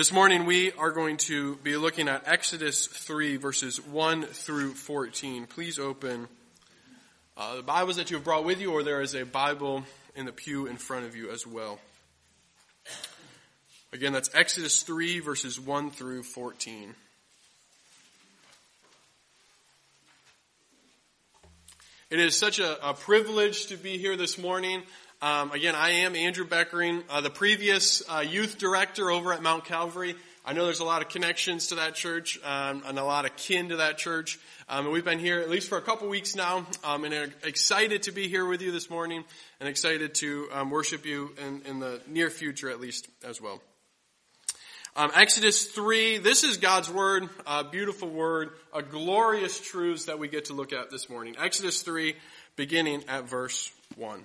This morning we are going to be looking at Exodus 3 verses 1 through 14. Please open uh, the Bibles that you have brought with you or there is a Bible in the pew in front of you as well. Again, that's Exodus 3 verses 1 through 14. It is such a, a privilege to be here this morning. Um, again, I am Andrew Beckering, uh, the previous uh, youth director over at Mount Calvary. I know there's a lot of connections to that church um, and a lot of kin to that church. Um, and we've been here at least for a couple weeks now, um, and are excited to be here with you this morning, and excited to um, worship you in, in, the near future, at least as well. Um, Exodus three. This is God's word, a beautiful word, a glorious truths that we get to look at this morning. Exodus three, beginning at verse one.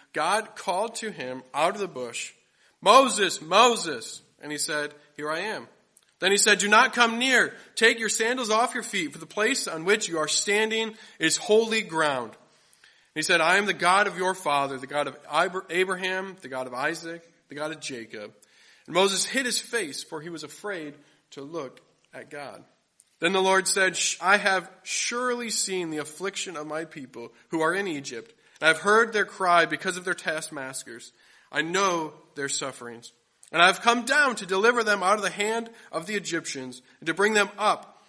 God called to him out of the bush, Moses, Moses. And he said, Here I am. Then he said, Do not come near. Take your sandals off your feet, for the place on which you are standing is holy ground. And he said, I am the God of your father, the God of Abraham, the God of Isaac, the God of Jacob. And Moses hid his face, for he was afraid to look at God. Then the Lord said, I have surely seen the affliction of my people who are in Egypt I have heard their cry because of their taskmasters. I know their sufferings. And I have come down to deliver them out of the hand of the Egyptians and to bring them up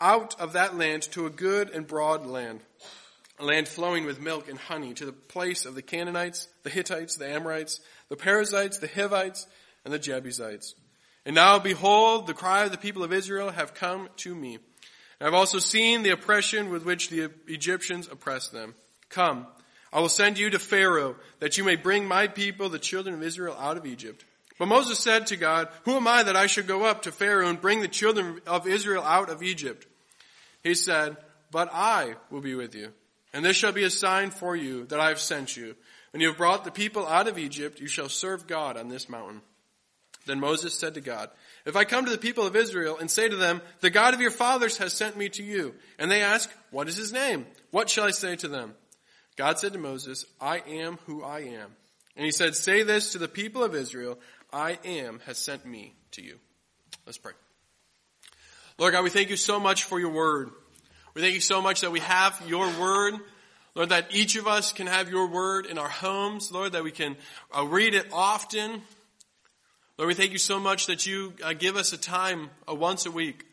out of that land to a good and broad land, a land flowing with milk and honey, to the place of the Canaanites, the Hittites, the Amorites, the Perizzites, the Hivites, and the Jebusites. And now behold, the cry of the people of Israel have come to me. And I have also seen the oppression with which the Egyptians oppress them. Come, I will send you to Pharaoh that you may bring my people, the children of Israel, out of Egypt. But Moses said to God, Who am I that I should go up to Pharaoh and bring the children of Israel out of Egypt? He said, But I will be with you. And this shall be a sign for you that I have sent you. When you have brought the people out of Egypt, you shall serve God on this mountain. Then Moses said to God, If I come to the people of Israel and say to them, The God of your fathers has sent me to you, and they ask, What is his name? What shall I say to them? God said to Moses, I am who I am. And he said, say this to the people of Israel, I am has sent me to you. Let's pray. Lord God, we thank you so much for your word. We thank you so much that we have your word. Lord, that each of us can have your word in our homes. Lord, that we can uh, read it often. Lord, we thank you so much that you uh, give us a time uh, once a week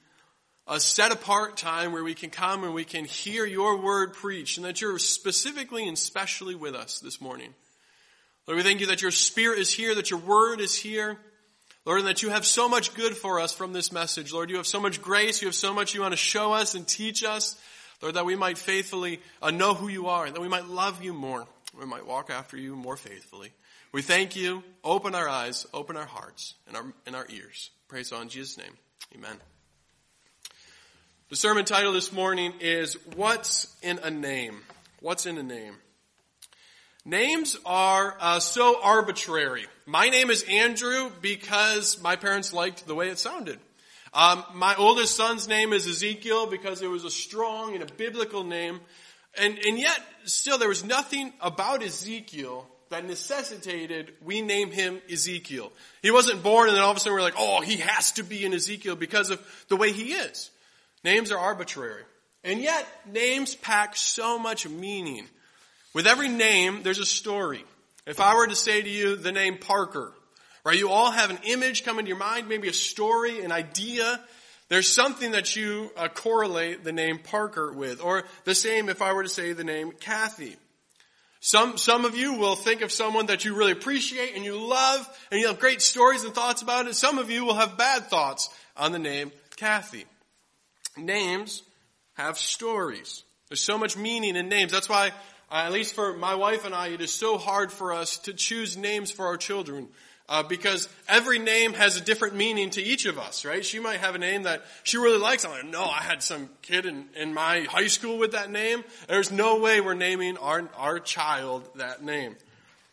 a set apart time where we can come and we can hear your word preached and that you're specifically and specially with us this morning. Lord, we thank you that your spirit is here, that your word is here. Lord, and that you have so much good for us from this message. Lord, you have so much grace. You have so much you want to show us and teach us. Lord, that we might faithfully uh, know who you are and that we might love you more. We might walk after you more faithfully. We thank you. Open our eyes, open our hearts and our, and our ears. Praise on Jesus' name. Amen. The sermon title this morning is What's in a Name? What's in a Name? Names are uh, so arbitrary. My name is Andrew because my parents liked the way it sounded. Um, my oldest son's name is Ezekiel because it was a strong and a biblical name. And, and yet, still, there was nothing about Ezekiel that necessitated we name him Ezekiel. He wasn't born and then all of a sudden we're like, oh, he has to be an Ezekiel because of the way he is. Names are arbitrary. And yet, names pack so much meaning. With every name, there's a story. If I were to say to you the name Parker, right, you all have an image come into your mind, maybe a story, an idea. There's something that you uh, correlate the name Parker with. Or the same if I were to say the name Kathy. Some, some of you will think of someone that you really appreciate and you love and you have great stories and thoughts about it. Some of you will have bad thoughts on the name Kathy names have stories. There's so much meaning in names. That's why, uh, at least for my wife and I, it is so hard for us to choose names for our children. Uh, because every name has a different meaning to each of us, right? She might have a name that she really likes. I'm like, no, I had some kid in, in my high school with that name. There's no way we're naming our, our child that name.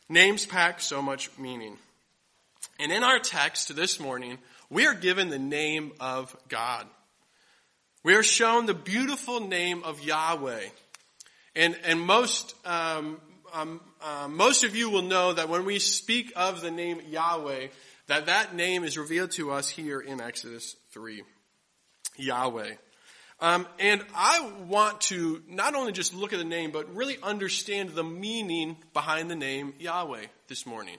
Names pack so much meaning. And in our text this morning, we are given the name of God. We are shown the beautiful name of Yahweh. And, and most, um, um, uh, most of you will know that when we speak of the name Yahweh, that that name is revealed to us here in Exodus 3. Yahweh. Um, and I want to not only just look at the name, but really understand the meaning behind the name Yahweh this morning.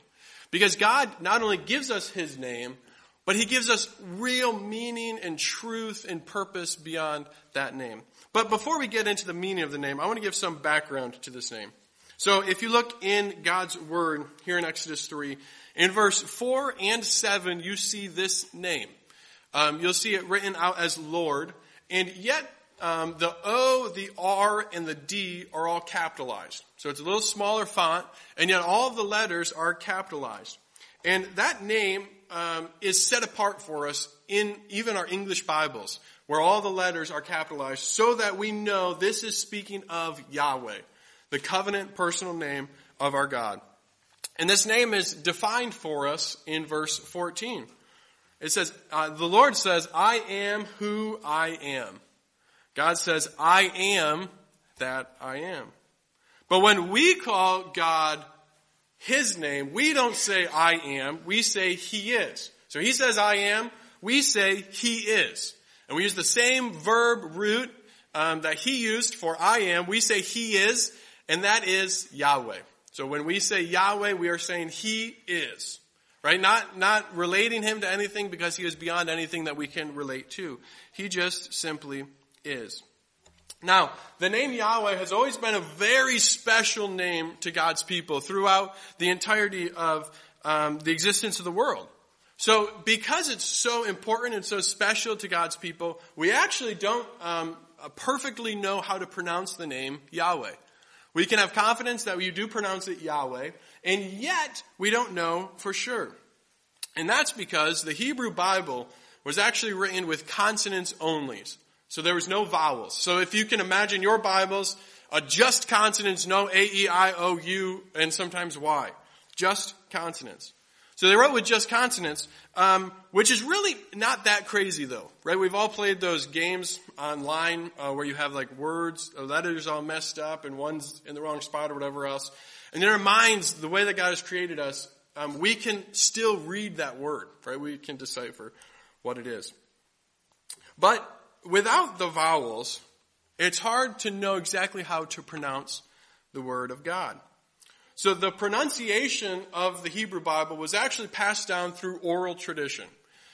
Because God not only gives us His name, but He gives us real meaning and truth and purpose beyond that name. But before we get into the meaning of the name, I want to give some background to this name. So if you look in God's Word here in Exodus 3, in verse 4 and 7, you see this name. Um, you'll see it written out as Lord. And yet, um, the O, the R, and the D are all capitalized. So it's a little smaller font, and yet all of the letters are capitalized. And that name um, is set apart for us in even our English Bibles, where all the letters are capitalized, so that we know this is speaking of Yahweh, the covenant personal name of our God. And this name is defined for us in verse 14. It says, uh, the Lord says, I am who I am. God says, I am that I am. But when we call God His name, we don't say I am, we say He is. So He says I am, we say He is. And we use the same verb root um, that He used for I am, we say He is, and that is Yahweh. So when we say Yahweh, we are saying He is. Right? Not, not relating him to anything because he is beyond anything that we can relate to. He just simply is. Now, the name Yahweh has always been a very special name to God's people throughout the entirety of um, the existence of the world. So, because it's so important and so special to God's people, we actually don't um, perfectly know how to pronounce the name Yahweh. We can have confidence that we do pronounce it Yahweh, and yet we don't know for sure. And that's because the Hebrew Bible was actually written with consonants only. So there was no vowels. So if you can imagine your Bibles, uh, just consonants, no A, E, I, O, U, and sometimes Y. Just consonants. So they wrote with just consonants, um, which is really not that crazy though, right? We've all played those games online uh, where you have like words, letters all messed up, and one's in the wrong spot or whatever else. And in our minds, the way that God has created us, um, we can still read that word, right? We can decipher what it is. But without the vowels, it's hard to know exactly how to pronounce the word of God. So the pronunciation of the Hebrew Bible was actually passed down through oral tradition.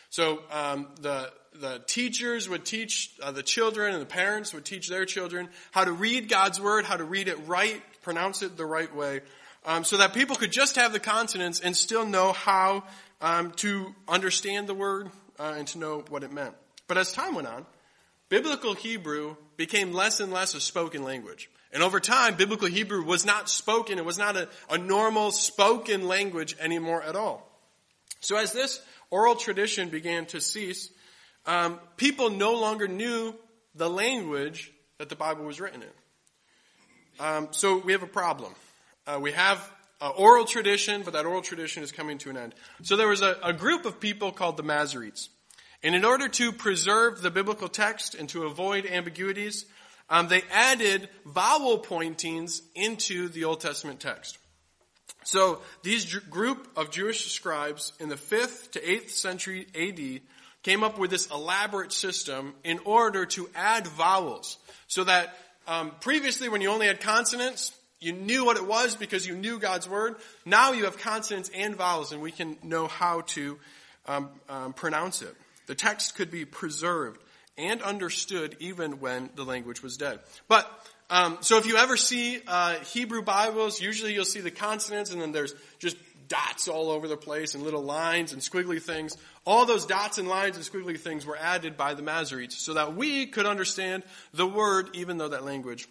So um, the the teachers would teach uh, the children, and the parents would teach their children how to read God's word, how to read it right, pronounce it the right way, um, so that people could just have the consonants and still know how um, to understand the word uh, and to know what it meant. But as time went on, biblical Hebrew became less and less a spoken language. And over time, biblical Hebrew was not spoken. It was not a, a normal spoken language anymore at all. So as this oral tradition began to cease, um, people no longer knew the language that the Bible was written in. Um, so we have a problem. Uh, we have uh, oral tradition, but that oral tradition is coming to an end. So there was a, a group of people called the Masoretes. And in order to preserve the biblical text and to avoid ambiguities, um, they added vowel pointings into the Old Testament text. So these group of Jewish scribes in the 5th to 8th century AD came up with this elaborate system in order to add vowels. So that um, previously when you only had consonants, you knew what it was because you knew God's word. Now you have consonants and vowels and we can know how to um, um, pronounce it. The text could be preserved and understood even when the language was dead. But um, so if you ever see uh, Hebrew Bibles, usually you'll see the consonants, and then there's just dots all over the place, and little lines and squiggly things. All those dots and lines and squiggly things were added by the Masoretes so that we could understand the word, even though that language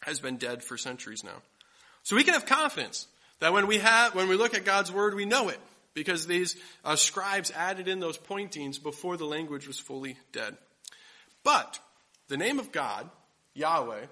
has been dead for centuries now. So we can have confidence that when we have, when we look at God's word, we know it. Because these uh, scribes added in those pointings before the language was fully dead. But the name of God, Yahweh,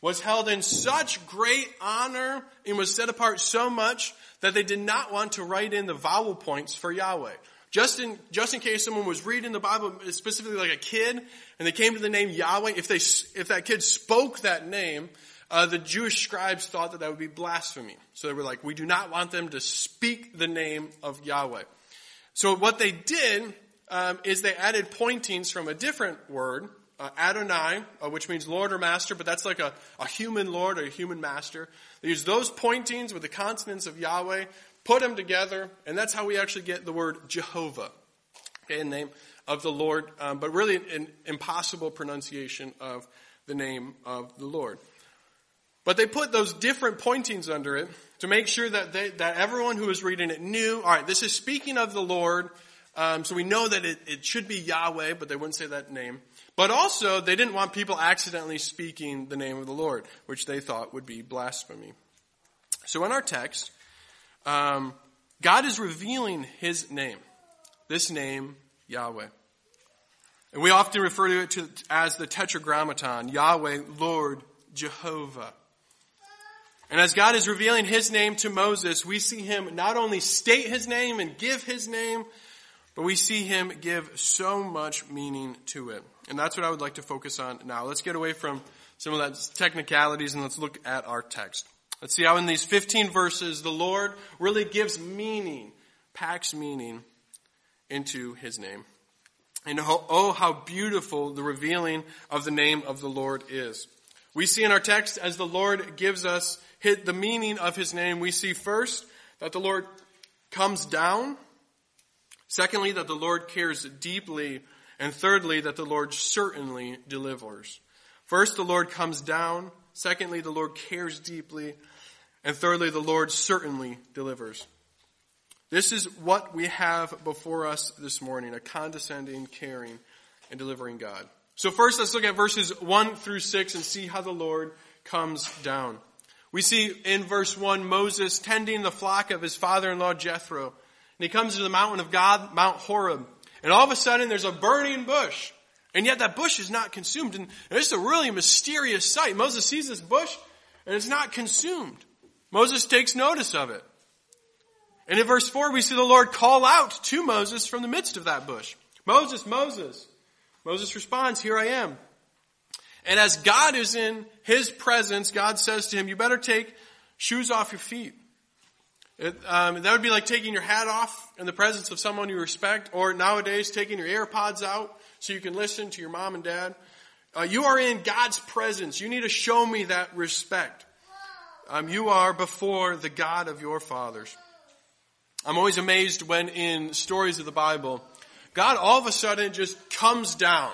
was held in such great honor and was set apart so much that they did not want to write in the vowel points for Yahweh. Just in, just in case someone was reading the Bible, specifically like a kid, and they came to the name Yahweh, if they, if that kid spoke that name, uh, the Jewish scribes thought that that would be blasphemy. So they were like, we do not want them to speak the name of Yahweh. So what they did um, is they added pointings from a different word, uh, Adonai, uh, which means Lord or Master, but that's like a, a human Lord or a human Master. They use those pointings with the consonants of Yahweh put them together, and that's how we actually get the word Jehovah, okay, in name of the Lord, um, but really an impossible pronunciation of the name of the Lord. But they put those different pointings under it to make sure that they, that everyone who was reading it knew, all right, this is speaking of the Lord, um, so we know that it, it should be Yahweh, but they wouldn't say that name. But also, they didn't want people accidentally speaking the name of the Lord, which they thought would be blasphemy. So in our text, um, God is revealing His name. This name, Yahweh. And we often refer to it to, as the Tetragrammaton, Yahweh, Lord, Jehovah. And as God is revealing His name to Moses, we see Him not only state His name and give His name, but we see Him give so much meaning to it. And that's what I would like to focus on now. Let's get away from some of that technicalities and let's look at our text. Let's see how in these 15 verses the Lord really gives meaning, packs meaning into his name. And oh, how beautiful the revealing of the name of the Lord is. We see in our text as the Lord gives us the meaning of his name, we see first that the Lord comes down. Secondly, that the Lord cares deeply. And thirdly, that the Lord certainly delivers. First, the Lord comes down. Secondly, the Lord cares deeply. And thirdly, the Lord certainly delivers. This is what we have before us this morning, a condescending, caring, and delivering God. So first let's look at verses 1 through 6 and see how the Lord comes down. We see in verse 1 Moses tending the flock of his father-in-law Jethro. And he comes to the mountain of God, Mount Horeb. And all of a sudden there's a burning bush. And yet that bush is not consumed. And it's a really mysterious sight. Moses sees this bush and it's not consumed. Moses takes notice of it. And in verse 4, we see the Lord call out to Moses from the midst of that bush. Moses, Moses. Moses responds, Here I am. And as God is in his presence, God says to him, You better take shoes off your feet. It, um, that would be like taking your hat off in the presence of someone you respect, or nowadays taking your AirPods out so you can listen to your mom and dad. Uh, you are in God's presence. You need to show me that respect um, you are before the God of your fathers. I'm always amazed when in stories of the Bible, God all of a sudden just comes down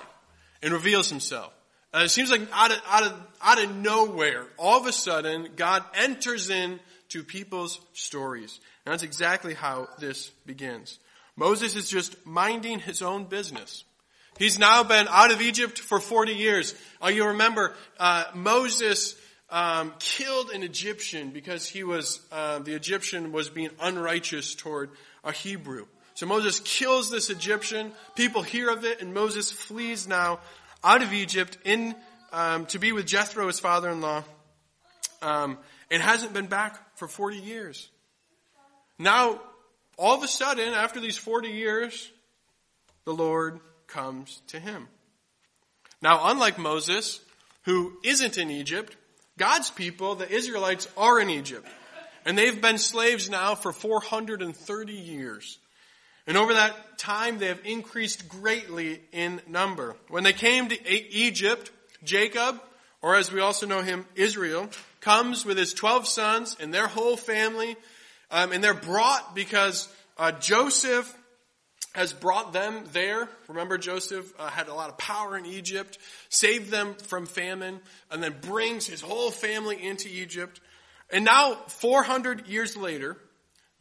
and reveals himself. Uh, it seems like out of, out, of, out of nowhere, all of a sudden, God enters in to people's stories. And that's exactly how this begins. Moses is just minding his own business. He's now been out of Egypt for 40 years. Uh, you remember, uh, Moses um, killed an Egyptian because he was uh, the Egyptian was being unrighteous toward a Hebrew. So Moses kills this Egyptian. People hear of it, and Moses flees now out of Egypt in um, to be with Jethro, his father-in-law, um, and hasn't been back for 40 years. Now, all of a sudden, after these 40 years, the Lord comes to him. Now, unlike Moses, who isn't in Egypt, God's people, the Israelites, are in Egypt. And they've been slaves now for 430 years. And over that time, they have increased greatly in number. When they came to Egypt, Jacob, or as we also know him, Israel, comes with his 12 sons and their whole family. Um, and they're brought because uh, Joseph has brought them there. Remember, Joseph uh, had a lot of power in Egypt, saved them from famine, and then brings his whole family into Egypt. And now, 400 years later,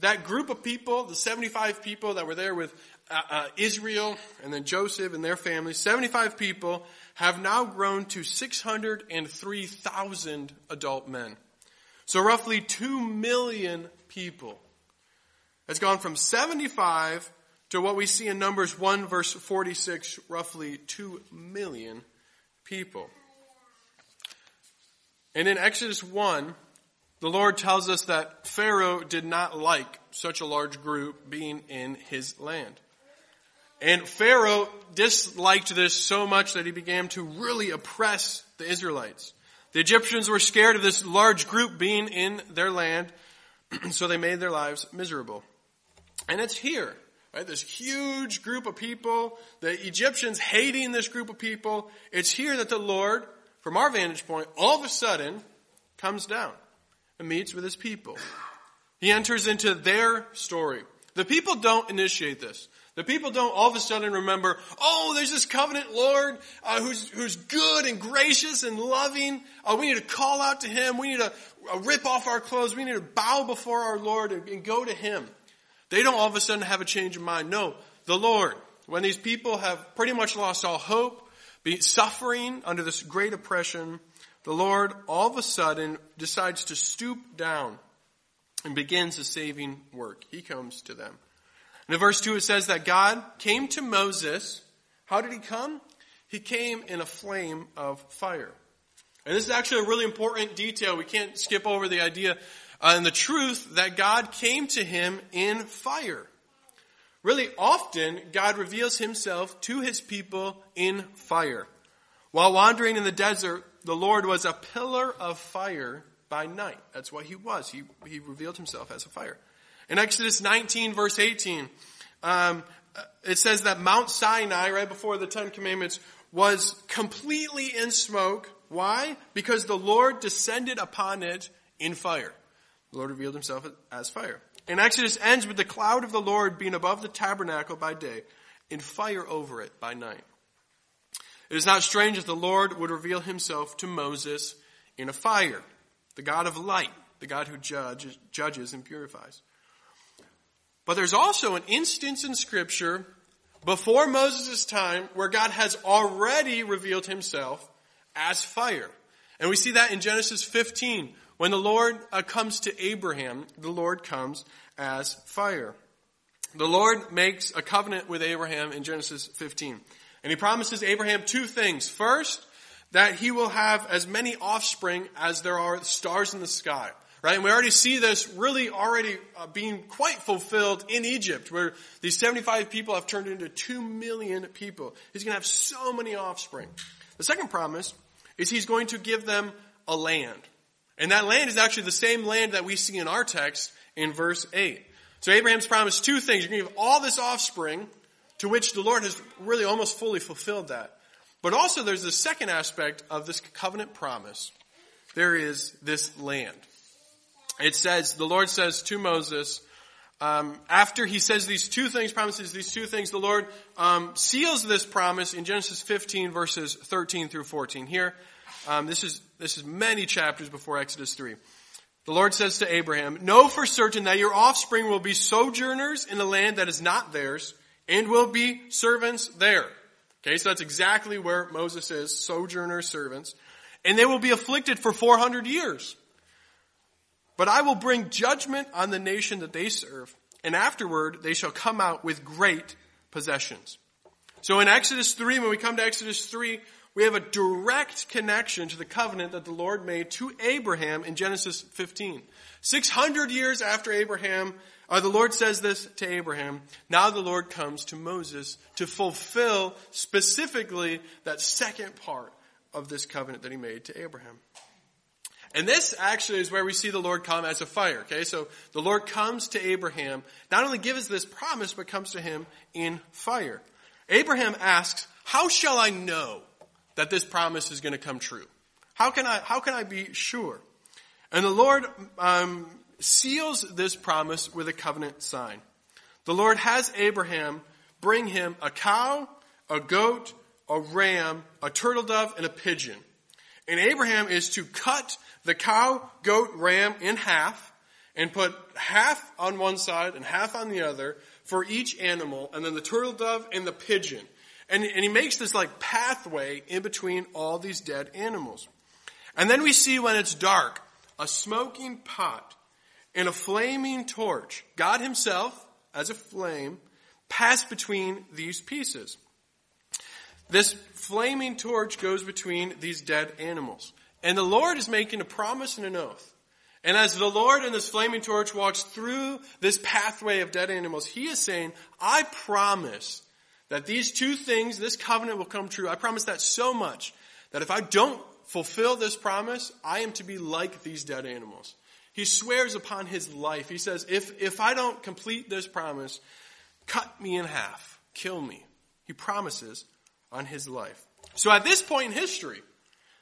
that group of people, the 75 people that were there with uh, uh, Israel and then Joseph and their family, 75 people have now grown to 603,000 adult men. So roughly 2 million people has gone from 75 to what we see in Numbers 1 verse 46, roughly 2 million people. And in Exodus 1, the Lord tells us that Pharaoh did not like such a large group being in his land. And Pharaoh disliked this so much that he began to really oppress the Israelites. The Egyptians were scared of this large group being in their land, so they made their lives miserable. And it's here, right? This huge group of people, the Egyptians hating this group of people. It's here that the Lord, from our vantage point, all of a sudden comes down and meets with his people. He enters into their story. The people don't initiate this. The people don't all of a sudden remember, oh, there's this covenant Lord uh, who's, who's good and gracious and loving. Uh, we need to call out to Him. We need to uh, rip off our clothes. We need to bow before our Lord and, and go to Him. They don't all of a sudden have a change of mind. No, the Lord. When these people have pretty much lost all hope, be suffering under this great oppression, the Lord all of a sudden decides to stoop down and begins a saving work. He comes to them. in verse 2 it says that God came to Moses. How did he come? He came in a flame of fire. And this is actually a really important detail. We can't skip over the idea uh, and the truth that God came to him in fire. Really often, God reveals himself to his people in fire. While wandering in the desert, the Lord was a pillar of fire by night. That's what he was. He, he revealed himself as a fire. In Exodus 19 verse 18, um, it says that Mount Sinai, right before the Ten Commandments, was completely in smoke. Why? Because the Lord descended upon it in fire. The Lord revealed himself as fire. And Exodus ends with the cloud of the Lord being above the tabernacle by day and fire over it by night. It is not strange that the Lord would reveal himself to Moses in a fire the God of light, the God who judges, judges and purifies. But there's also an instance in scripture before Moses' time where God has already revealed himself as fire. And we see that in Genesis 15. When the Lord uh, comes to Abraham, the Lord comes as fire. The Lord makes a covenant with Abraham in Genesis 15. And he promises Abraham two things. First, that he will have as many offspring as there are stars in the sky. Right? And we already see this really already uh, being quite fulfilled in Egypt, where these 75 people have turned into 2 million people. He's going to have so many offspring. The second promise is he's going to give them a land. And that land is actually the same land that we see in our text in verse 8. So Abraham's promised two things. You're going to give all this offspring, to which the Lord has really almost fully fulfilled that. But also there's the second aspect of this covenant promise. There is this land. It says, the Lord says to Moses, um, after he says these two things, promises these two things, the Lord um, seals this promise in Genesis 15 verses 13 through 14. Here, um, this is this is many chapters before Exodus 3. The Lord says to Abraham, Know for certain that your offspring will be sojourners in a land that is not theirs, and will be servants there. Okay, so that's exactly where Moses is, sojourner servants. And they will be afflicted for 400 years. But I will bring judgment on the nation that they serve, and afterward they shall come out with great possessions. So in Exodus 3, when we come to Exodus 3, we have a direct connection to the covenant that the Lord made to Abraham in Genesis 15. 600 years after Abraham uh, the Lord says this to Abraham. Now the Lord comes to Moses to fulfill specifically that second part of this covenant that he made to Abraham. And this actually is where we see the Lord come as a fire. Okay, so the Lord comes to Abraham, not only gives this promise, but comes to him in fire. Abraham asks, how shall I know that this promise is going to come true? How can I, how can I be sure? And the Lord um, seals this promise with a covenant sign. The Lord has Abraham bring him a cow, a goat, a ram, a turtle dove, and a pigeon. And Abraham is to cut the cow, goat, ram in half and put half on one side and half on the other for each animal, and then the turtle dove and the pigeon. And, and he makes this like pathway in between all these dead animals. And then we see when it's dark, a smoking pot and a flaming torch, God himself, as a flame, passed between these pieces. This flaming torch goes between these dead animals. And the Lord is making a promise and an oath. And as the Lord and this flaming torch walks through this pathway of dead animals, He is saying, I promise that these two things, this covenant will come true. I promise that so much that if I don't fulfill this promise, I am to be like these dead animals. He swears upon his life. He says, if, if I don't complete this promise, cut me in half, kill me. He promises on his life. So at this point in history,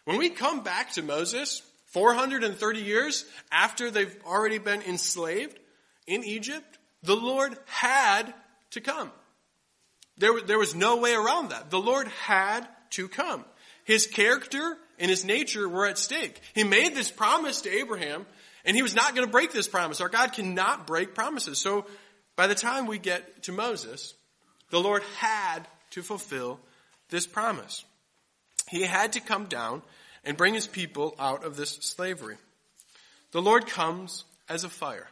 when we come back to Moses, 430 years after they've already been enslaved in Egypt, the Lord had to come. There, there was no way around that. The Lord had to come. His character and his nature were at stake. He made this promise to Abraham, and he was not going to break this promise. Our God cannot break promises. So by the time we get to Moses, the Lord had to fulfill this promise. He had to come down and bring his people out of this slavery. The Lord comes as a fire.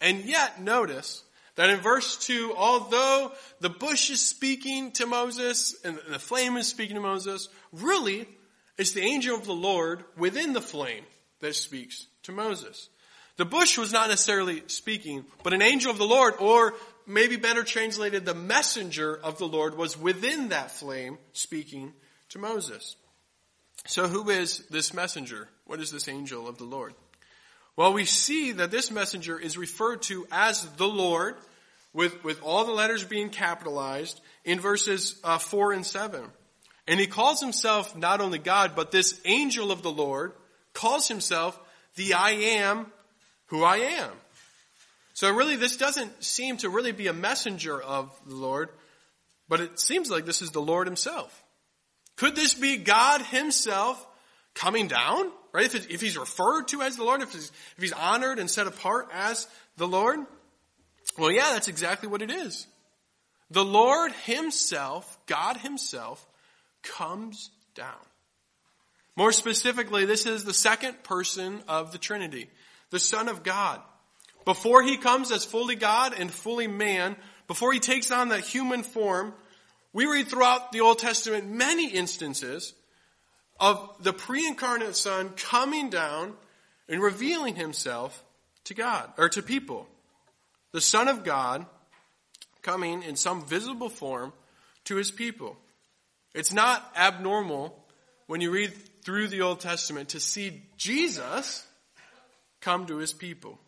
And yet, notice that in verse 2, although the bush is speaking to Moses and the flame is speaking to Moses, really, it's the angel of the Lord within the flame that speaks to Moses. The bush was not necessarily speaking, but an angel of the Lord, or maybe better translated, the messenger of the Lord was within that flame speaking to Moses. So who is this messenger? What is this angel of the Lord? Well, we see that this messenger is referred to as the Lord, with, with all the letters being capitalized in verses uh, 4 and 7. And he calls himself not only God, but this angel of the Lord calls himself the I am who I am. So really, this doesn't seem to really be a messenger of the Lord, but it seems like this is the Lord himself. Could this be God himself coming down? Right? If, if he's referred to as the Lord, if he's, if he's honored and set apart as the Lord? Well, yeah, that's exactly what it is. The Lord himself, God himself, comes down. More specifically, this is the second person of the Trinity, the Son of God. Before he comes as fully God and fully man, before he takes on that human form, we read throughout the Old Testament many instances of the pre-incarnate Son coming down and revealing himself to God, or to people. The Son of God coming in some visible form to his people. It's not abnormal when you read through the Old Testament to see Jesus come to his people.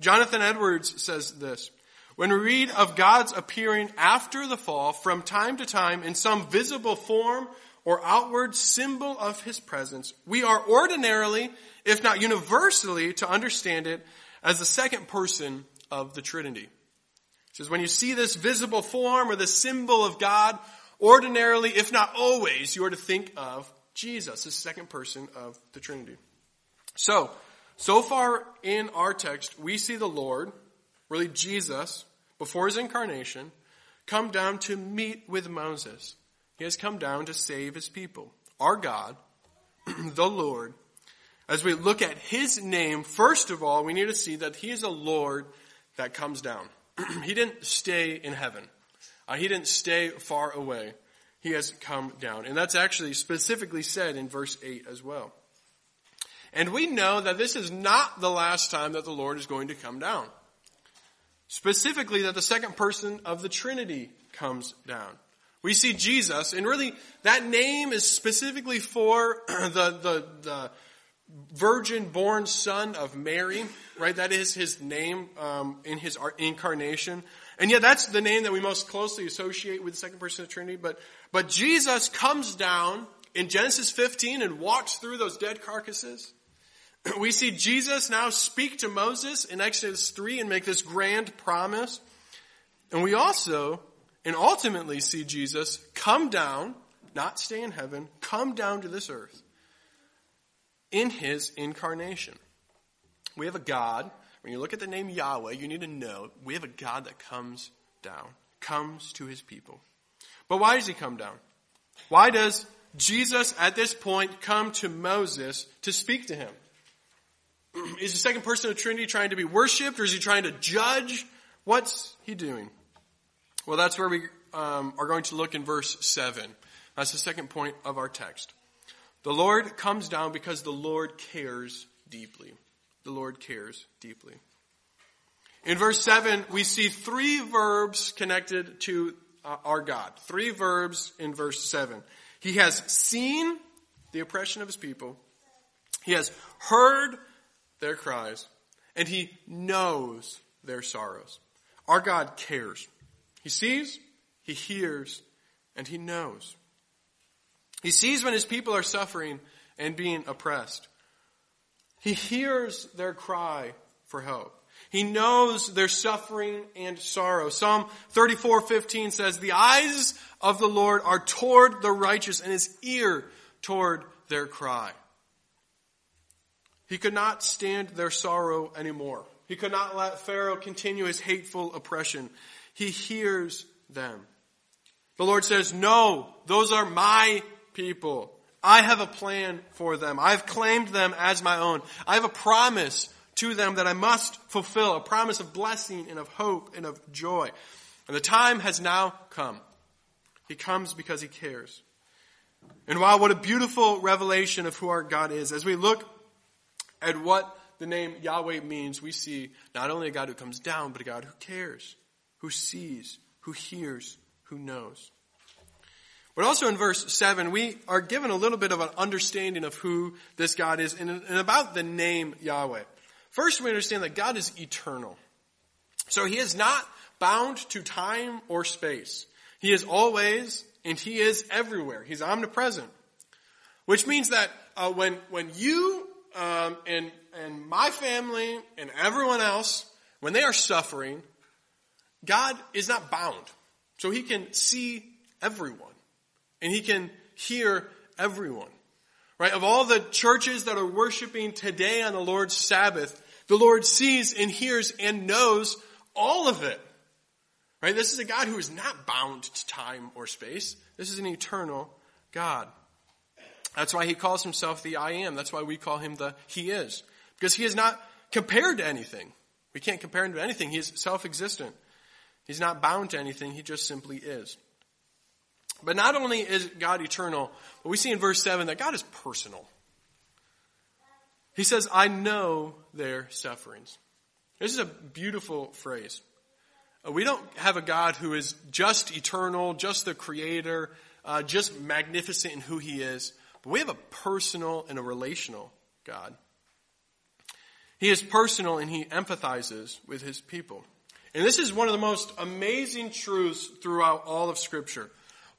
Jonathan Edwards says this. When we read of God's appearing after the fall from time to time in some visible form or outward symbol of his presence, we are ordinarily, if not universally, to understand it as the second person of the Trinity. He says, when you see this visible form or the symbol of God, ordinarily, if not always, you are to think of Jesus, the second person of the Trinity. So, so far in our text, we see the Lord, really Jesus, before his incarnation, come down to meet with Moses. He has come down to save his people. Our God, the Lord, as we look at his name, first of all, we need to see that he is a Lord that comes down. he didn't stay in heaven. Uh, he didn't stay far away. He has come down. And that's actually specifically said in verse 8 as well. And we know that this is not the last time that the Lord is going to come down. Specifically, that the second person of the Trinity comes down. We see Jesus, and really that name is specifically for the, the, the virgin born son of Mary, right? That is his name um, in his incarnation. And yet that's the name that we most closely associate with the second person of the Trinity. But, but Jesus comes down in Genesis 15 and walks through those dead carcasses. We see Jesus now speak to Moses in Exodus 3 and make this grand promise. And we also and ultimately see Jesus come down, not stay in heaven, come down to this earth in his incarnation. We have a God, when you look at the name Yahweh, you need to know we have a God that comes down, comes to his people. But why does he come down? Why does Jesus at this point come to Moses to speak to him? is the second person of the Trinity trying to be worshipped or is he trying to judge? What's he doing? Well, that's where we um, are going to look in verse 7. That's the second point of our text. The Lord comes down because the Lord cares deeply. The Lord cares deeply. In verse 7, we see three verbs connected to uh, our God. Three verbs in verse 7. He has seen the oppression of his people. He has heard their cries and he knows their sorrows. Our God cares. He sees, he hears, and he knows. He sees when his people are suffering and being oppressed. He hears their cry for help. He knows their suffering and sorrow. Psalm 34:15 says, "The eyes of the Lord are toward the righteous and his ear toward their cry." He could not stand their sorrow anymore. He could not let Pharaoh continue his hateful oppression. He hears them. The Lord says, No, those are my people. I have a plan for them. I've claimed them as my own. I have a promise to them that I must fulfill, a promise of blessing and of hope and of joy. And the time has now come. He comes because he cares. And wow, what a beautiful revelation of who our God is. As we look at what the name Yahweh means, we see not only a God who comes down, but a God who cares, who sees, who hears, who knows. But also in verse 7, we are given a little bit of an understanding of who this God is and, and about the name Yahweh. First, we understand that God is eternal. So he is not bound to time or space. He is always and he is everywhere. He's omnipresent. Which means that uh, when, when you um, and, and my family and everyone else, when they are suffering, God is not bound. So he can see everyone. And he can hear everyone. Right? Of all the churches that are worshiping today on the Lord's Sabbath, the Lord sees and hears and knows all of it. Right? This is a God who is not bound to time or space. This is an eternal God. That's why he calls himself the I am. That's why we call him the He is. Because he is not compared to anything. We can't compare him to anything. He is self-existent. He's not bound to anything. He just simply is. But not only is God eternal, but we see in verse 7 that God is personal. He says, I know their sufferings. This is a beautiful phrase. Uh, we don't have a God who is just eternal, just the creator, uh, just magnificent in who he is. But we have a personal and a relational God. He is personal and he empathizes with his people. And this is one of the most amazing truths throughout all of Scripture.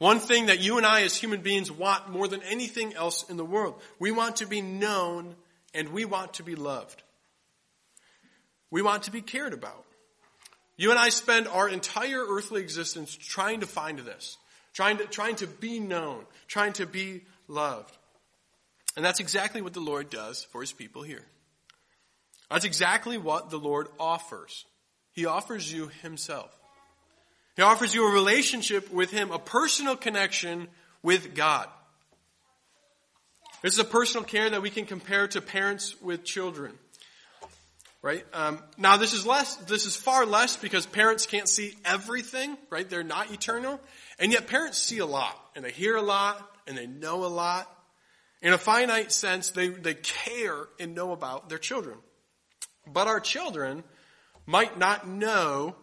One thing that you and I as human beings want more than anything else in the world. We want to be known and we want to be loved. We want to be cared about. You and I spend our entire earthly existence trying to find this, trying to, trying to be known, trying to be loved. And that's exactly what the Lord does for his people here. That's exactly what the Lord offers. He offers you himself. He offers you a relationship with him, a personal connection with God. This is a personal care that we can compare to parents with children. Right? Um, now this is less, this is far less because parents can't see everything, right? They're not eternal. And yet parents see a lot, and they hear a lot, and they know a lot. In a finite sense, they, they care and know about their children. But our children might not know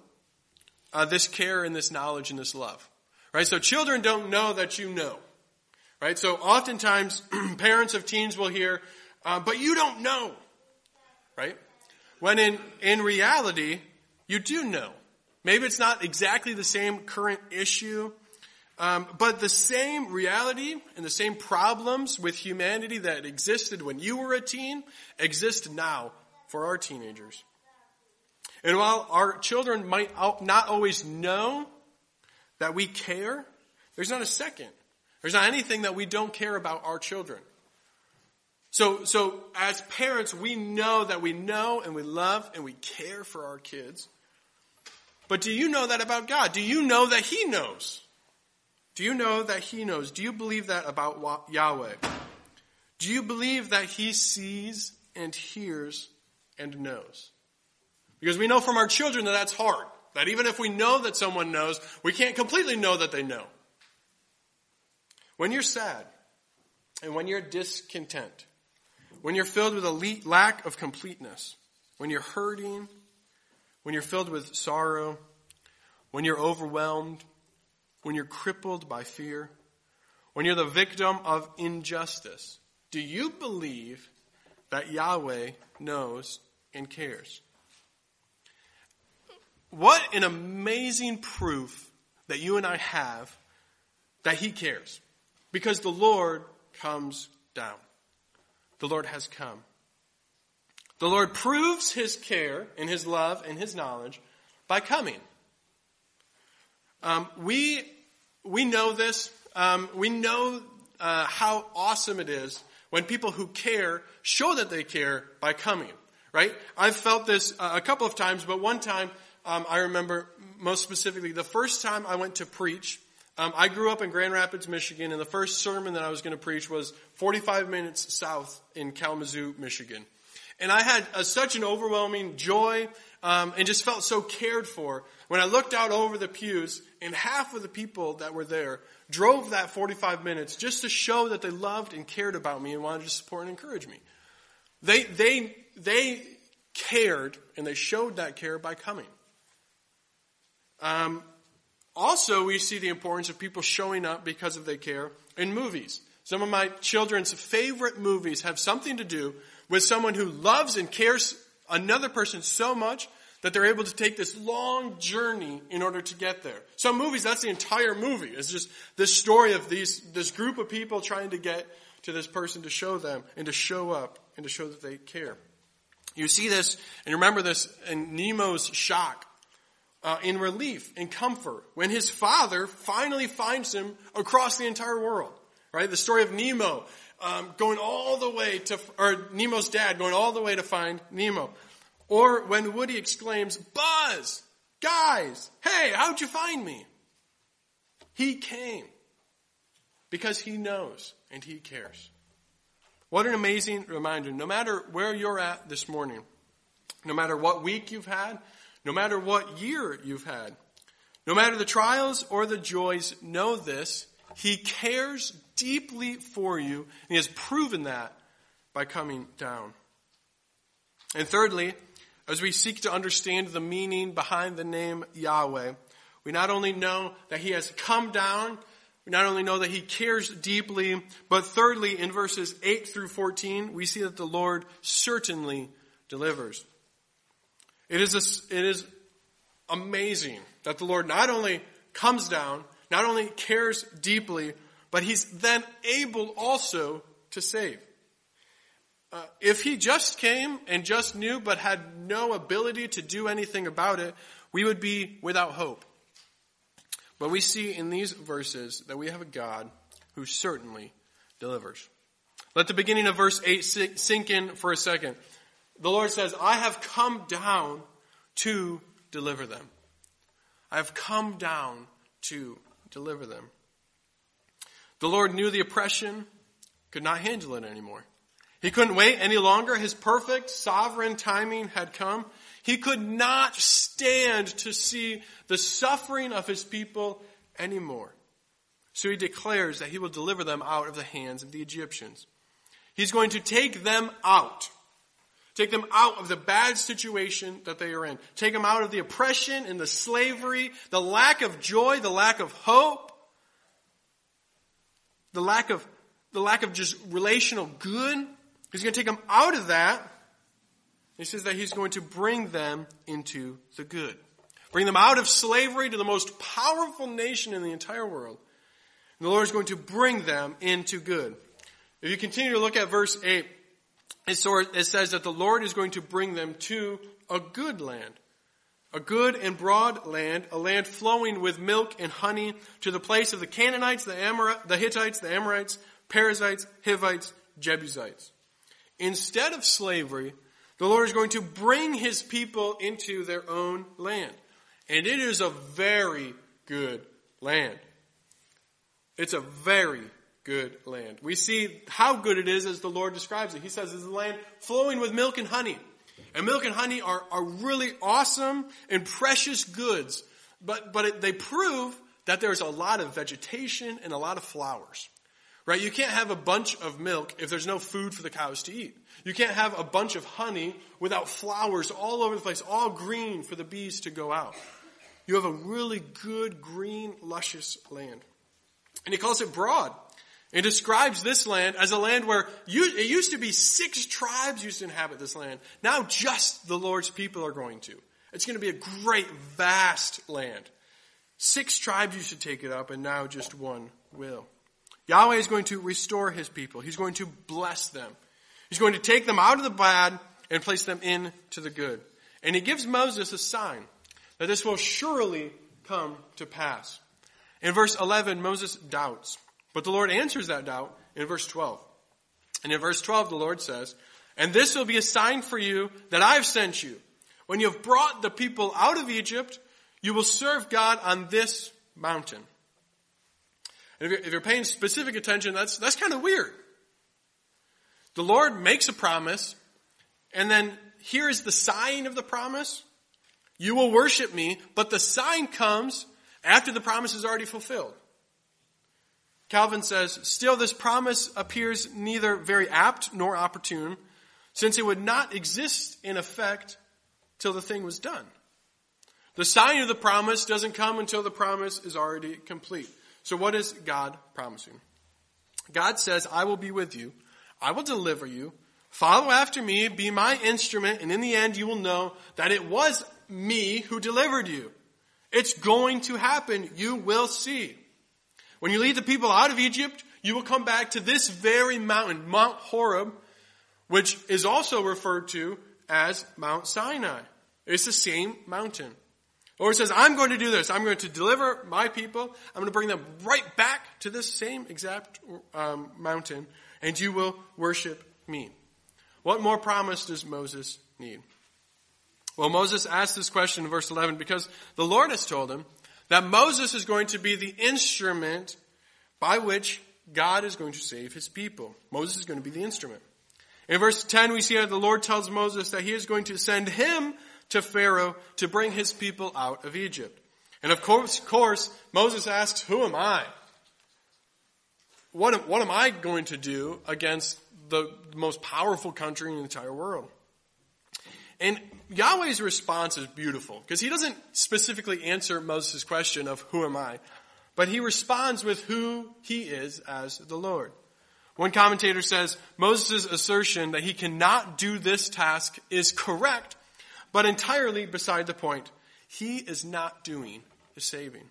uh, this care and this knowledge and this love. Right? So children don't know that you know. Right? So oftentimes parents of teens will hear, uh, but you don't know. Right? When in, in reality, you do know. Maybe it's not exactly the same current issue, um, but the same reality and the same problems with humanity that existed when you were a teen exist now for our teenagers. And while our children might not always know that we care, there's not a second. There's not anything that we don't care about our children. So, so as parents, we know that we know and we love and we care for our kids. But do you know that about God? Do you know that He knows? Do you know that He knows? Do you believe that about Yahweh? Do you believe that He sees and hears and knows. Because we know from our children that that's hard. That even if we know that someone knows, we can't completely know that they know. When you're sad, and when you're discontent, when you're filled with a lack of completeness, when you're hurting, when you're filled with sorrow, when you're overwhelmed, when you're crippled by fear, when you're the victim of injustice, do you believe that Yahweh knows and cares? What an amazing proof that you and I have that He cares. Because the Lord comes down. The Lord has come. The Lord proves His care and His love and His knowledge by coming. Um, we, we know this. Um, we know uh, how awesome it is when people who care show that they care by coming, right? I've felt this uh, a couple of times, but one time um, I remember most specifically the first time I went to preach. Um, I grew up in Grand Rapids, Michigan, and the first sermon that I was going to preach was 45 minutes south in Kalamazoo, Michigan. And I had a, such an overwhelming joy um, and just felt so cared for when I looked out over the pews and half of the people that were there drove that 45 minutes just to show that they loved and cared about me and wanted to support and encourage me. They, they, they cared and they showed that care by coming. Um, also, we see the importance of people showing up because of their care in movies. Some of my children's favorite movies have something to do with someone who loves and cares another person so much that they're able to take this long journey in order to get there. Some movies, that's the entire movie. It's just this story of these, this group of people trying to get to this person to show them and to show up and to show that they care. You see this and remember this in Nemo's shock, uh, in relief, and comfort, when his father finally finds him across the entire world. Right? The story of Nemo um, going all the way to, or Nemo's dad going all the way to find Nemo. Or when Woody exclaims, Buzz! Guys! Hey, how'd you find me? He came. Because he knows and he cares. What an amazing reminder. No matter where you're at this morning, no matter what week you've had, no matter what year you've had, no matter the trials or the joys, know this. He cares deeply for you, and he has proven that by coming down. And thirdly, as we seek to understand the meaning behind the name Yahweh, we not only know that he has come down, we not only know that he cares deeply, but thirdly, in verses 8 through 14, we see that the Lord certainly delivers. It is, a, it is amazing that the Lord not only comes down, not only cares deeply, but he's then able also to save. Uh, if he just came and just knew but had no ability to do anything about it, we would be without hope. But we see in these verses that we have a God who certainly delivers. Let the beginning of verse 8 sink in for a second. The Lord says, I have come down to deliver them. I have come down to deliver them. The Lord knew the oppression, could not handle it anymore. He couldn't wait any longer. His perfect sovereign timing had come. He could not stand to see the suffering of his people anymore. So he declares that he will deliver them out of the hands of the Egyptians. He's going to take them out. Take them out of the bad situation that they are in. Take them out of the oppression and the slavery, the lack of joy, the lack of hope, the lack of, the lack of just relational good. He's going to take them out of that. He says that he's going to bring them into the good. Bring them out of slavery to the most powerful nation in the entire world. And the Lord is going to bring them into good. If you continue to look at verse 8, it says that the Lord is going to bring them to a good land. A good and broad land, a land flowing with milk and honey to the place of the Canaanites, the, Amor- the Hittites, the Amorites, Perizzites, Hivites, Jebusites. Instead of slavery, the Lord is going to bring his people into their own land. And it is a very good land. It's a very good land. We see how good it is as the Lord describes it. He says it's a land flowing with milk and honey. And milk and honey are, are really awesome and precious goods, but, but it, they prove that there's a lot of vegetation and a lot of flowers. Right? You can't have a bunch of milk if there's no food for the cows to eat. You can't have a bunch of honey without flowers all over the place, all green for the bees to go out. You have a really good, green, luscious land. And he calls it broad. It describes this land as a land where you, it used to be six tribes used to inhabit this land. Now just the Lord's people are going to. It's going to be a great, vast land. Six tribes used to take it up, and now just one will. Yahweh is going to restore his people. He's going to bless them. He's going to take them out of the bad and place them into the good. And he gives Moses a sign that this will surely come to pass. In verse 11, Moses doubts. But the Lord answers that doubt in verse 12. And in verse 12, the Lord says, And this will be a sign for you that I've sent you. When you have brought the people out of Egypt, you will serve God on this mountain. And if you're, if you're paying specific attention, that's, that's kind of weird. The Lord makes a promise, and then here is the sign of the promise. You will worship me, but the sign comes after the promise is already fulfilled. Calvin says, still this promise appears neither very apt nor opportune, since it would not exist in effect till the thing was done. The sign of the promise doesn't come until the promise is already complete. So what is God promising? God says, I will be with you. I will deliver you. Follow after me, be my instrument, and in the end you will know that it was me who delivered you. It's going to happen. You will see. When you lead the people out of Egypt, you will come back to this very mountain, Mount Horeb, which is also referred to as Mount Sinai. It's the same mountain. The Lord says, I'm going to do this. I'm going to deliver my people. I'm going to bring them right back to this same exact um, mountain, and you will worship me. What more promise does Moses need? Well, Moses asked this question in verse 11 because the Lord has told him that Moses is going to be the instrument by which God is going to save his people. Moses is going to be the instrument. In verse 10, we see that the Lord tells Moses that he is going to send him to Pharaoh to bring his people out of Egypt. And of course, course Moses asks, who am I? What, what am I going to do against the most powerful country in the entire world? And Yahweh's response is beautiful because he doesn't specifically answer Moses' question of who am I, but he responds with who he is as the Lord. One commentator says Moses' assertion that he cannot do this task is correct, but entirely beside the point. He is not doing the saving.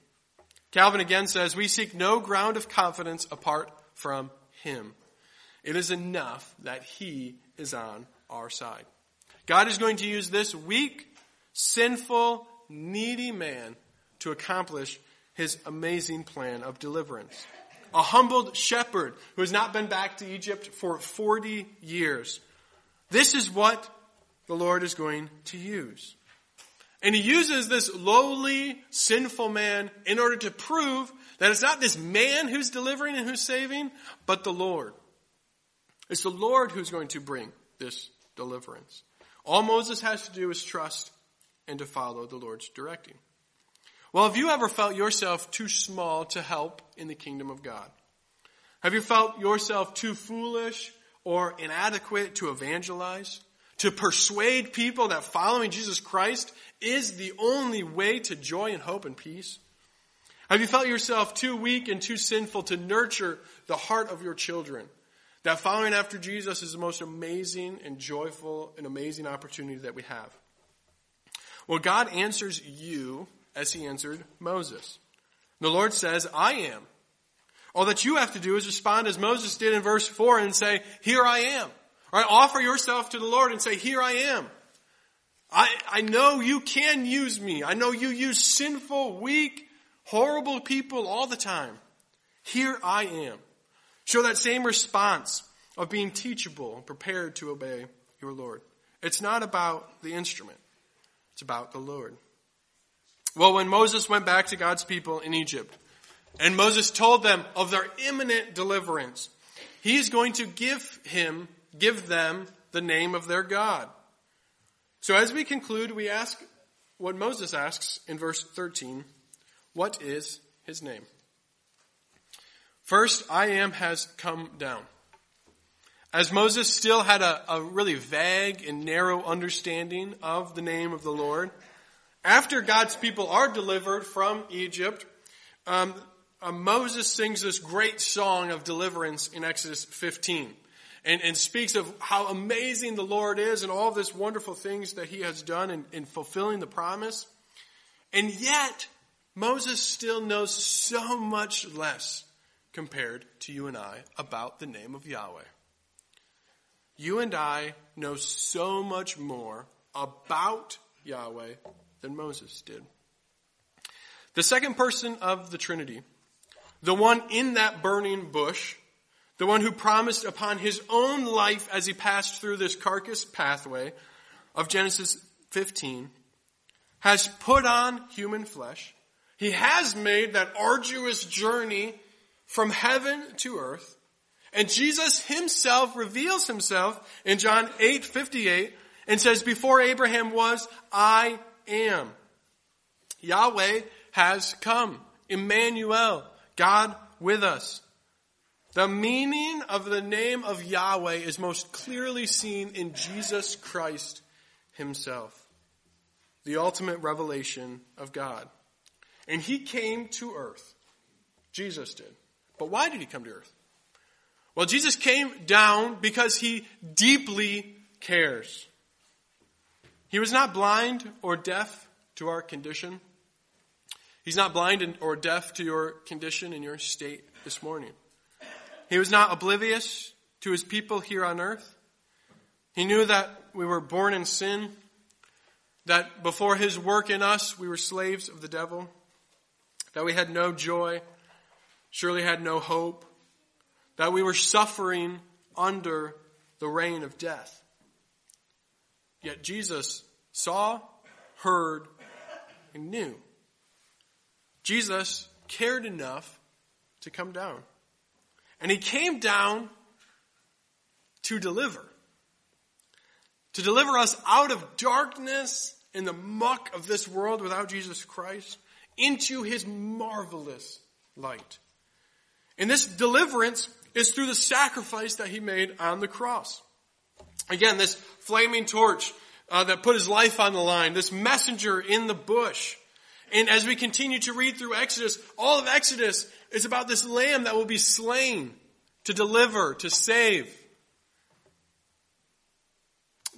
Calvin again says, we seek no ground of confidence apart from him. It is enough that he is on our side. God is going to use this weak, sinful, needy man to accomplish his amazing plan of deliverance. A humbled shepherd who has not been back to Egypt for 40 years. This is what the Lord is going to use. And he uses this lowly, sinful man in order to prove that it's not this man who's delivering and who's saving, but the Lord. It's the Lord who's going to bring this deliverance. All Moses has to do is trust and to follow the Lord's directing. Well, have you ever felt yourself too small to help in the kingdom of God? Have you felt yourself too foolish or inadequate to evangelize? To persuade people that following Jesus Christ is the only way to joy and hope and peace? Have you felt yourself too weak and too sinful to nurture the heart of your children? That following after Jesus is the most amazing and joyful and amazing opportunity that we have. Well, God answers you as he answered Moses. The Lord says, I am. All that you have to do is respond as Moses did in verse 4 and say, Here I am. Right, offer yourself to the Lord and say, Here I am. I, I know you can use me. I know you use sinful, weak, horrible people all the time. Here I am. Show that same response of being teachable and prepared to obey your Lord. It's not about the instrument. It's about the Lord. Well, when Moses went back to God's people in Egypt, and Moses told them of their imminent deliverance, he's going to give him, give them the name of their God. So as we conclude, we ask what Moses asks in verse 13. What is his name? First, I am has come down. As Moses still had a, a really vague and narrow understanding of the name of the Lord, after God's people are delivered from Egypt, um, uh, Moses sings this great song of deliverance in Exodus 15 and, and speaks of how amazing the Lord is and all this wonderful things that he has done in, in fulfilling the promise. And yet, Moses still knows so much less compared to you and I about the name of Yahweh. You and I know so much more about Yahweh than Moses did. The second person of the Trinity, the one in that burning bush, the one who promised upon his own life as he passed through this carcass pathway of Genesis 15, has put on human flesh. He has made that arduous journey from heaven to earth. And Jesus himself reveals himself in John 8, 58 and says, before Abraham was, I am. Yahweh has come. Emmanuel, God with us. The meaning of the name of Yahweh is most clearly seen in Jesus Christ himself, the ultimate revelation of God. And he came to earth. Jesus did. But why did he come to earth? Well, Jesus came down because he deeply cares. He was not blind or deaf to our condition. He's not blind or deaf to your condition and your state this morning. He was not oblivious to his people here on earth. He knew that we were born in sin, that before his work in us, we were slaves of the devil, that we had no joy, surely had no hope, that we were suffering under the reign of death. Yet Jesus saw, heard, and knew. Jesus cared enough to come down. And he came down to deliver. To deliver us out of darkness in the muck of this world without Jesus Christ into his marvelous light. And this deliverance is through the sacrifice that he made on the cross. Again, this flaming torch uh, that put his life on the line, this messenger in the bush. And as we continue to read through Exodus, all of Exodus is about this lamb that will be slain to deliver, to save.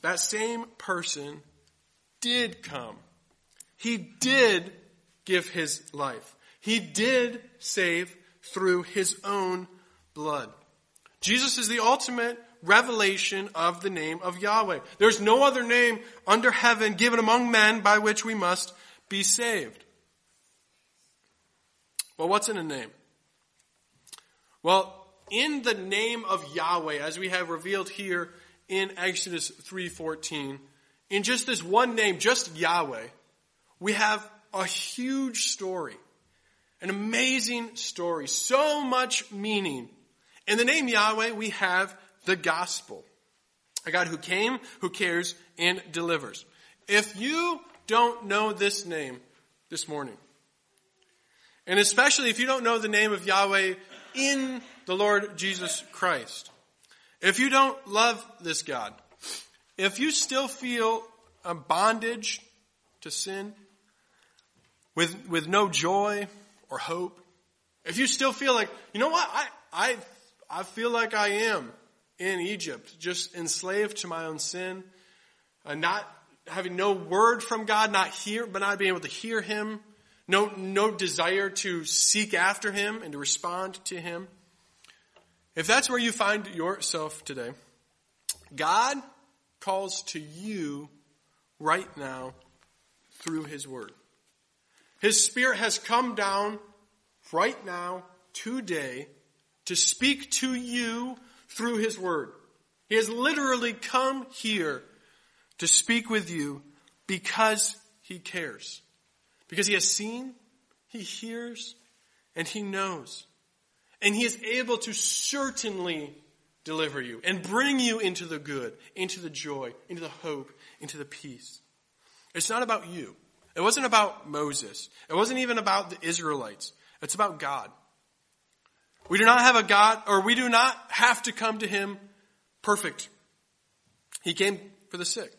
That same person did come. He did give his life. He did save through his own blood. Jesus is the ultimate revelation of the name of Yahweh. There's no other name under heaven given among men by which we must be saved. Well, what's in a name? Well, in the name of Yahweh, as we have revealed here in Exodus 3.14, in just this one name, just Yahweh, we have a huge story. An amazing story. So much meaning. In the name Yahweh, we have the gospel. A God who came, who cares, and delivers. If you don't know this name this morning, and especially if you don't know the name of Yahweh in the Lord Jesus Christ, if you don't love this God, if you still feel a bondage to sin, with, with no joy or hope, if you still feel like, you know what, I, I, I feel like I am in Egypt, just enslaved to my own sin, uh, not having no word from God, not hear, but not being able to hear Him, no, no desire to seek after Him and to respond to Him. If that's where you find yourself today, God calls to you right now through His Word. His Spirit has come down right now, today, to speak to you through His Word. He has literally come here to speak with you because He cares. Because He has seen, He hears, and He knows. And He is able to certainly deliver you and bring you into the good, into the joy, into the hope, into the peace. It's not about you. It wasn't about Moses. It wasn't even about the Israelites. It's about God. We do not have a God, or we do not have to come to Him perfect. He came for the sick.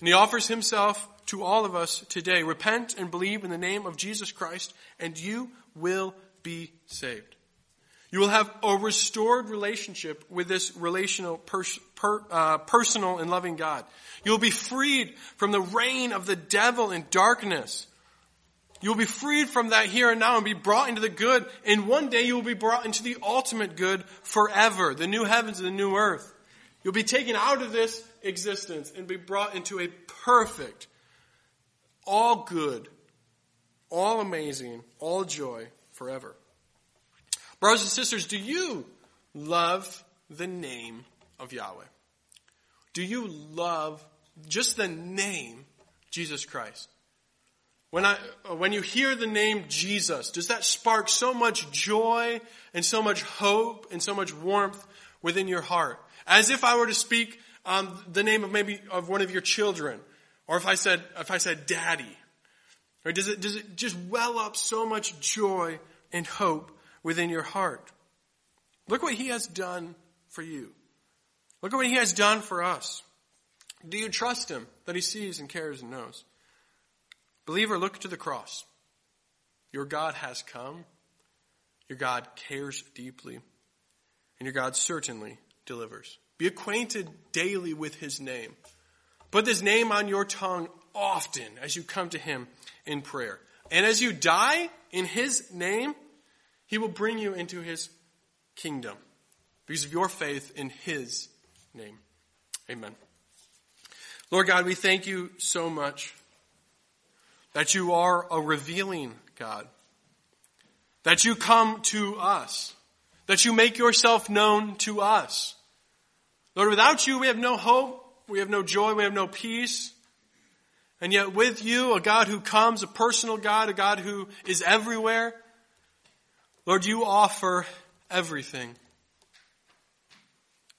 And He offers Himself to all of us today. Repent and believe in the name of Jesus Christ, and you will be saved. You will have a restored relationship with this relational, pers- per, uh, personal, and loving God. You will be freed from the reign of the devil and darkness. You will be freed from that here and now and be brought into the good. And one day you will be brought into the ultimate good forever, the new heavens and the new earth. You'll be taken out of this existence and be brought into a perfect, all good, all amazing, all joy forever. Brothers and sisters, do you love the name of Yahweh? Do you love just the name Jesus Christ? When, I, when you hear the name Jesus, does that spark so much joy and so much hope and so much warmth within your heart? As if I were to speak um, the name of maybe of one of your children, or if I said if I said Daddy, or does it does it just well up so much joy and hope within your heart? Look what He has done for you. Look at what He has done for us. Do you trust Him that He sees and cares and knows? Believer, look to the cross. Your God has come. Your God cares deeply. And your God certainly delivers. Be acquainted daily with his name. Put this name on your tongue often as you come to him in prayer. And as you die in his name, he will bring you into his kingdom because of your faith in his name. Amen. Lord God, we thank you so much that you are a revealing God, that you come to us, that you make yourself known to us. Lord, without you, we have no hope, we have no joy, we have no peace. And yet with you, a God who comes, a personal God, a God who is everywhere, Lord, you offer everything.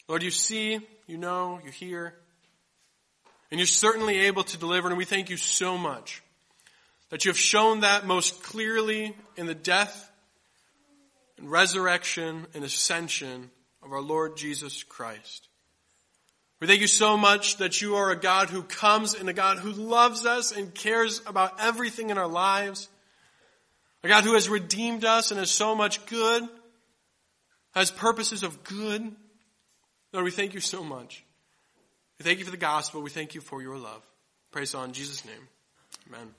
Lord, you see, you know, you hear, and you're certainly able to deliver, and we thank you so much that you have shown that most clearly in the death and resurrection and ascension of our Lord Jesus Christ. We thank you so much that you are a God who comes and a God who loves us and cares about everything in our lives. A God who has redeemed us and has so much good, has purposes of good. Lord, we thank you so much. We thank you for the gospel. We thank you for your love. Praise on Jesus' name. Amen.